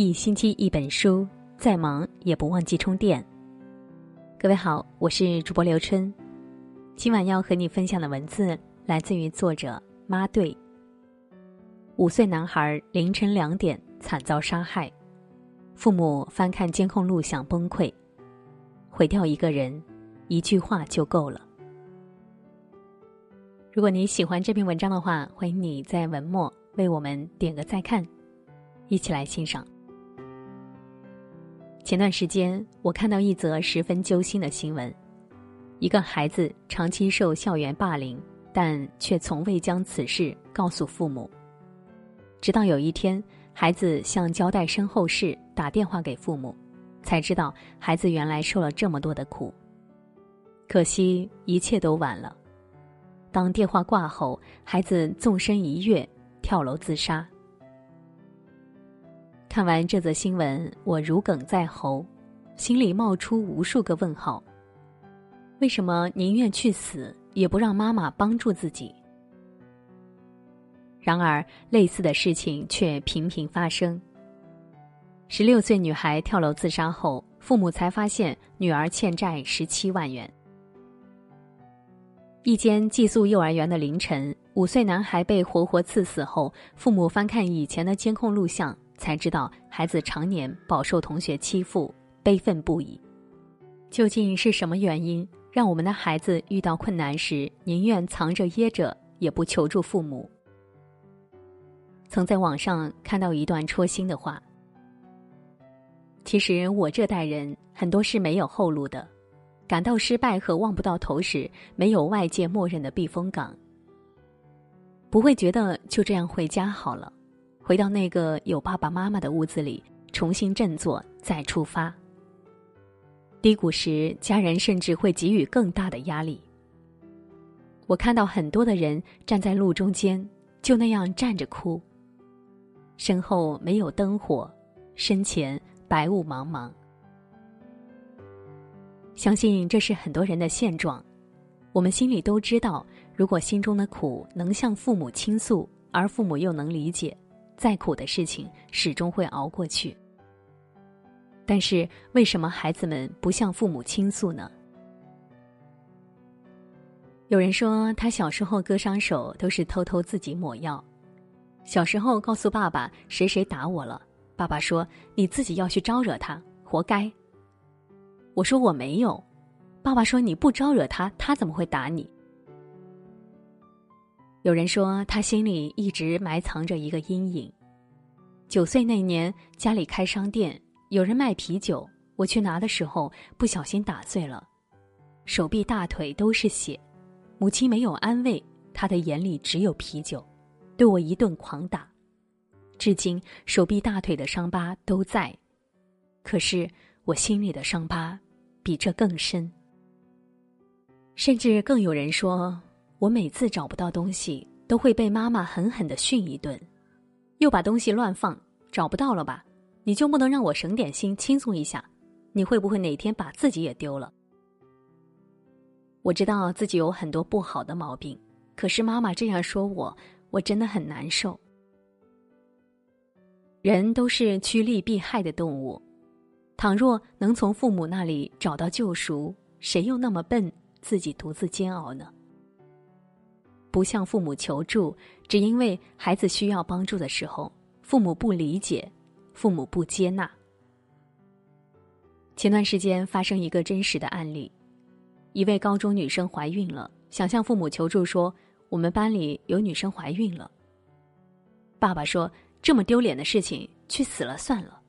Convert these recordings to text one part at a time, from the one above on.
一星期一本书，再忙也不忘记充电。各位好，我是主播刘春。今晚要和你分享的文字来自于作者妈对。五岁男孩凌晨两点惨遭杀害，父母翻看监控录像崩溃。毁掉一个人，一句话就够了。如果你喜欢这篇文章的话，欢迎你在文末为我们点个再看，一起来欣赏。前段时间，我看到一则十分揪心的新闻：一个孩子长期受校园霸凌，但却从未将此事告诉父母。直到有一天，孩子向交代身后事打电话给父母，才知道孩子原来受了这么多的苦。可惜一切都晚了。当电话挂后，孩子纵身一跃，跳楼自杀。看完这则新闻，我如鲠在喉，心里冒出无数个问号：为什么宁愿去死，也不让妈妈帮助自己？然而，类似的事情却频频发生。十六岁女孩跳楼自杀后，父母才发现女儿欠债十七万元。一间寄宿幼儿园的凌晨，五岁男孩被活活刺死后，父母翻看以前的监控录像。才知道孩子常年饱受同学欺负，悲愤不已。究竟是什么原因，让我们的孩子遇到困难时宁愿藏着掖着，也不求助父母？曾在网上看到一段戳心的话：其实我这代人很多是没有后路的，感到失败和望不到头时，没有外界默认的避风港，不会觉得就这样回家好了。回到那个有爸爸妈妈的屋子里，重新振作，再出发。低谷时，家人甚至会给予更大的压力。我看到很多的人站在路中间，就那样站着哭。身后没有灯火，身前白雾茫茫。相信这是很多人的现状。我们心里都知道，如果心中的苦能向父母倾诉，而父母又能理解。再苦的事情始终会熬过去，但是为什么孩子们不向父母倾诉呢？有人说他小时候割伤手都是偷偷自己抹药，小时候告诉爸爸谁谁打我了，爸爸说你自己要去招惹他，活该。我说我没有，爸爸说你不招惹他，他怎么会打你？有人说他心里一直埋藏着一个阴影。九岁那年，家里开商店，有人卖啤酒，我去拿的时候不小心打碎了，手臂、大腿都是血。母亲没有安慰，她的眼里只有啤酒，对我一顿狂打，至今手臂、大腿的伤疤都在。可是我心里的伤疤比这更深。甚至更有人说。我每次找不到东西，都会被妈妈狠狠的训一顿，又把东西乱放，找不到了吧？你就不能让我省点心，轻松一下？你会不会哪天把自己也丢了？我知道自己有很多不好的毛病，可是妈妈这样说我，我真的很难受。人都是趋利避害的动物，倘若能从父母那里找到救赎，谁又那么笨，自己独自煎熬呢？不向父母求助，只因为孩子需要帮助的时候，父母不理解，父母不接纳。前段时间发生一个真实的案例，一位高中女生怀孕了，想向父母求助，说我们班里有女生怀孕了。爸爸说这么丢脸的事情，去死了算了。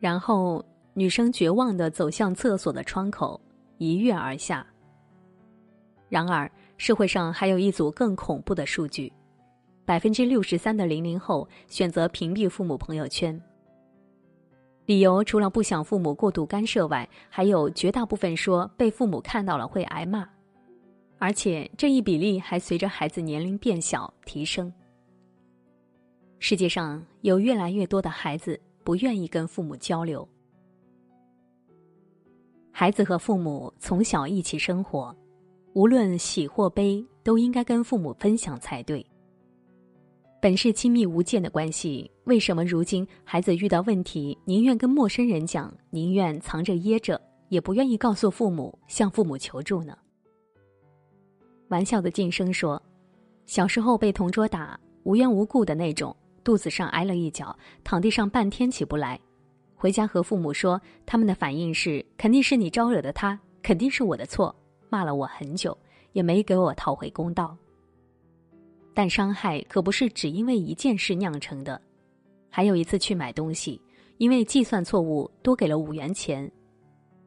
然后女生绝望的走向厕所的窗口，一跃而下。然而。社会上还有一组更恐怖的数据：百分之六十三的零零后选择屏蔽父母朋友圈。理由除了不想父母过度干涉外，还有绝大部分说被父母看到了会挨骂，而且这一比例还随着孩子年龄变小提升。世界上有越来越多的孩子不愿意跟父母交流。孩子和父母从小一起生活。无论喜或悲，都应该跟父母分享才对。本是亲密无间的关系，为什么如今孩子遇到问题，宁愿跟陌生人讲，宁愿藏着掖着，也不愿意告诉父母，向父母求助呢？玩笑的晋升说：“小时候被同桌打，无缘无故的那种，肚子上挨了一脚，躺地上半天起不来。回家和父母说，他们的反应是：肯定是你招惹的他，肯定是我的错，骂了我很久，也没给我讨回公道。”但伤害可不是只因为一件事酿成的。还有一次去买东西，因为计算错误多给了五元钱，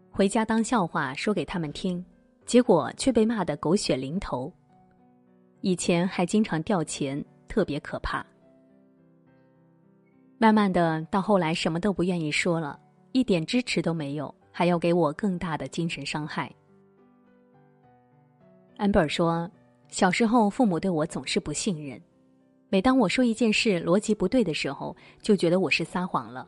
回家当笑话说给他们听，结果却被骂得狗血淋头。以前还经常掉钱，特别可怕。慢慢的到后来什么都不愿意说了，一点支持都没有，还要给我更大的精神伤害。安贝尔说。小时候，父母对我总是不信任。每当我说一件事逻辑不对的时候，就觉得我是撒谎了。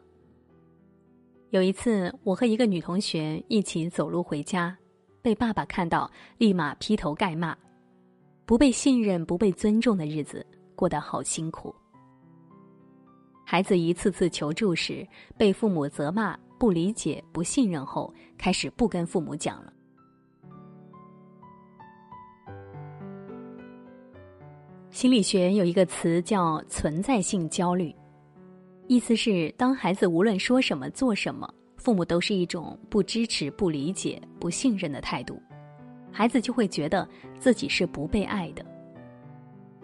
有一次，我和一个女同学一起走路回家，被爸爸看到，立马劈头盖骂：“不被信任、不被尊重的日子过得好辛苦。”孩子一次次求助时，被父母责骂、不理解、不信任后，开始不跟父母讲了。心理学有一个词叫存在性焦虑，意思是当孩子无论说什么、做什么，父母都是一种不支持、不理解、不信任的态度，孩子就会觉得自己是不被爱的。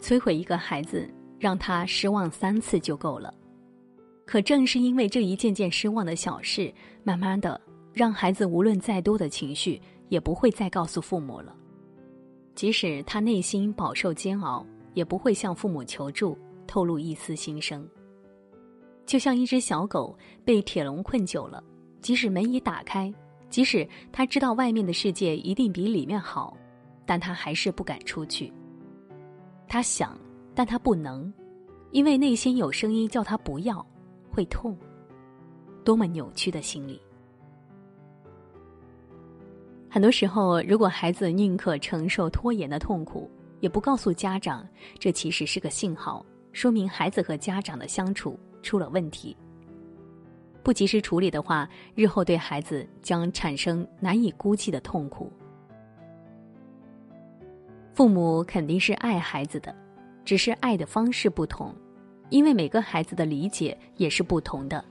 摧毁一个孩子，让他失望三次就够了。可正是因为这一件件失望的小事，慢慢的让孩子无论再多的情绪，也不会再告诉父母了，即使他内心饱受煎熬。也不会向父母求助，透露一丝心声。就像一只小狗被铁笼困久了，即使门已打开，即使他知道外面的世界一定比里面好，但他还是不敢出去。他想，但他不能，因为内心有声音叫他不要，会痛。多么扭曲的心理！很多时候，如果孩子宁可承受拖延的痛苦，也不告诉家长，这其实是个信号，说明孩子和家长的相处出了问题。不及时处理的话，日后对孩子将产生难以估计的痛苦。父母肯定是爱孩子的，只是爱的方式不同，因为每个孩子的理解也是不同的。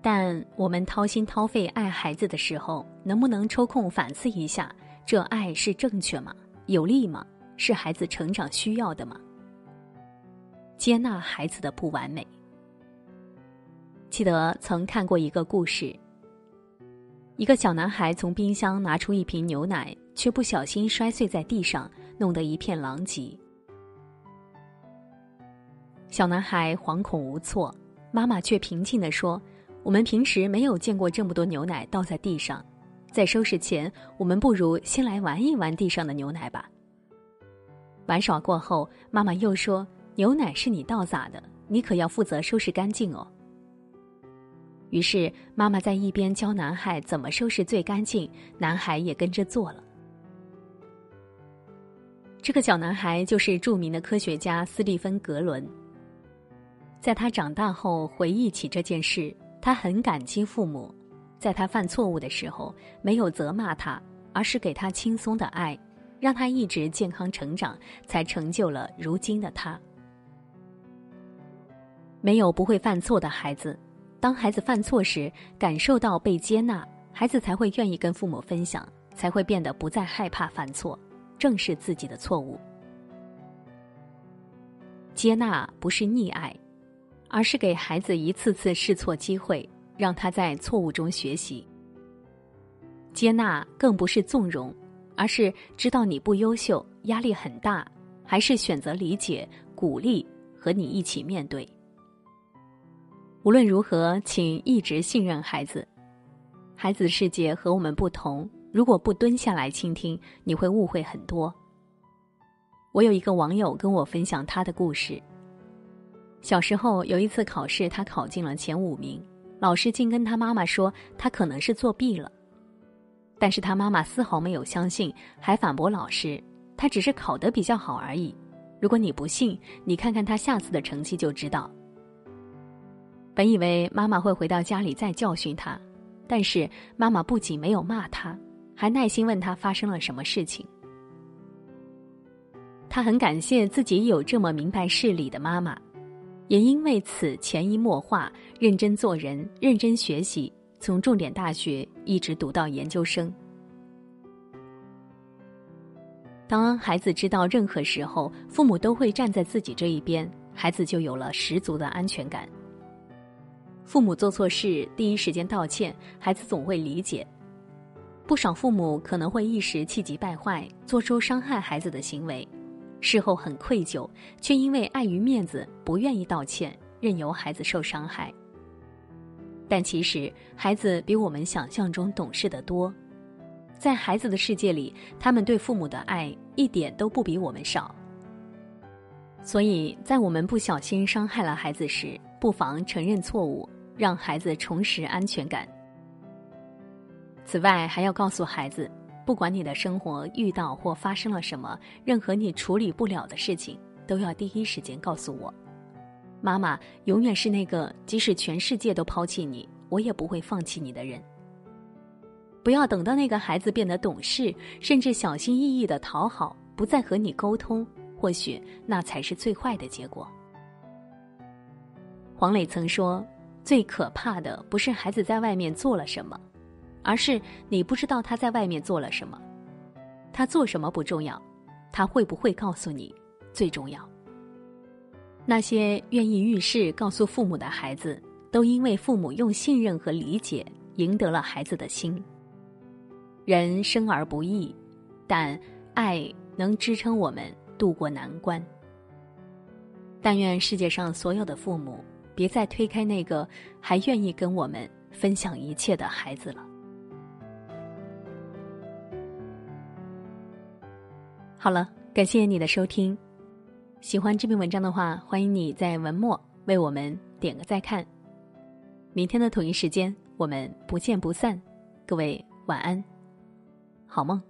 但我们掏心掏肺爱孩子的时候，能不能抽空反思一下，这爱是正确吗？有利吗？是孩子成长需要的吗？接纳孩子的不完美。记得曾看过一个故事：一个小男孩从冰箱拿出一瓶牛奶，却不小心摔碎在地上，弄得一片狼藉。小男孩惶恐无措，妈妈却平静地说：“我们平时没有见过这么多牛奶倒在地上。”在收拾前，我们不如先来玩一玩地上的牛奶吧。玩耍过后，妈妈又说：“牛奶是你倒洒的，你可要负责收拾干净哦。”于是，妈妈在一边教男孩怎么收拾最干净，男孩也跟着做了。这个小男孩就是著名的科学家斯蒂芬·格伦。在他长大后回忆起这件事，他很感激父母。在他犯错误的时候，没有责骂他，而是给他轻松的爱，让他一直健康成长，才成就了如今的他。没有不会犯错的孩子，当孩子犯错时，感受到被接纳，孩子才会愿意跟父母分享，才会变得不再害怕犯错，正视自己的错误。接纳不是溺爱，而是给孩子一次次试错机会。让他在错误中学习。接纳更不是纵容，而是知道你不优秀，压力很大，还是选择理解、鼓励和你一起面对。无论如何，请一直信任孩子。孩子的世界和我们不同，如果不蹲下来倾听，你会误会很多。我有一个网友跟我分享他的故事。小时候有一次考试，他考进了前五名。老师竟跟他妈妈说他可能是作弊了，但是他妈妈丝毫没有相信，还反驳老师他只是考得比较好而已。如果你不信，你看看他下次的成绩就知道。本以为妈妈会回到家里再教训他，但是妈妈不仅没有骂他，还耐心问他发生了什么事情。他很感谢自己有这么明白事理的妈妈，也因为此潜移默化，认真做人，认真学习，从重点大学一直读到研究生。当孩子知道任何时候父母都会站在自己这一边，孩子就有了十足的安全感。父母做错事，第一时间道歉，孩子总会理解。不少父母可能会一时气急败坏，做出伤害孩子的行为，事后很愧疚，却因为碍于面子不愿意道歉，任由孩子受伤害。但其实，孩子比我们想象中懂事的多。在孩子的世界里，他们对父母的爱一点都不比我们少。所以在我们不小心伤害了孩子时，不妨承认错误，让孩子重拾安全感。此外，还要告诉孩子，不管你的生活遇到或发生了什么，任何你处理不了的事情，都要第一时间告诉我。妈妈永远是那个即使全世界都抛弃你，我也不会放弃你的人。不要等到那个孩子变得懂事，甚至小心翼翼的讨好，不再和你沟通，或许那才是最坏的结果。黄磊曾说：“最可怕的不是孩子在外面做了什么，而是你不知道他在外面做了什么。他做什么不重要，他会不会告诉你最重要。”那些愿意遇事告诉父母的孩子，都因为父母用信任和理解赢得了孩子的心。人生而不易，但爱能支撑我们渡过难关。但愿世界上所有的父母，别再推开那个还愿意跟我们分享一切的孩子了。好了，感谢你的收听。喜欢这篇文章的话，欢迎你在文末为我们点个再看。明天的同一时间，我们不见不散。各位晚安。好梦。